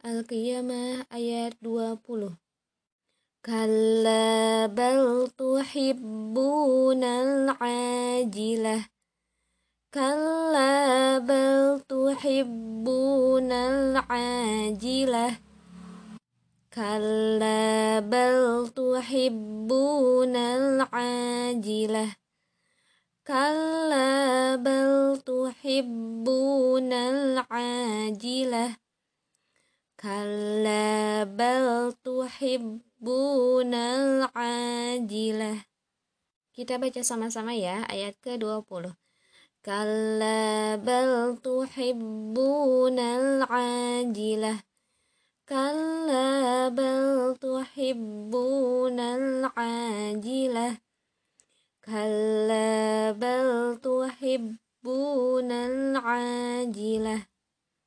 Al-Qiyamah ayat 20 Kalla bal tuhibbunal ajilah. Kalla bal tuhibbunal ajilah. Kalla bal tuhibbunal ajilah. Kalla bal tuhibbunal ajilah Kalla bal tuhibbunal ajilah Kita baca sama-sama ya ayat ke-20 Kalla bal tuhibbunal ajilah Kalla bal tuhibbunal ajilah Kalla bal tuhibbunal ajilah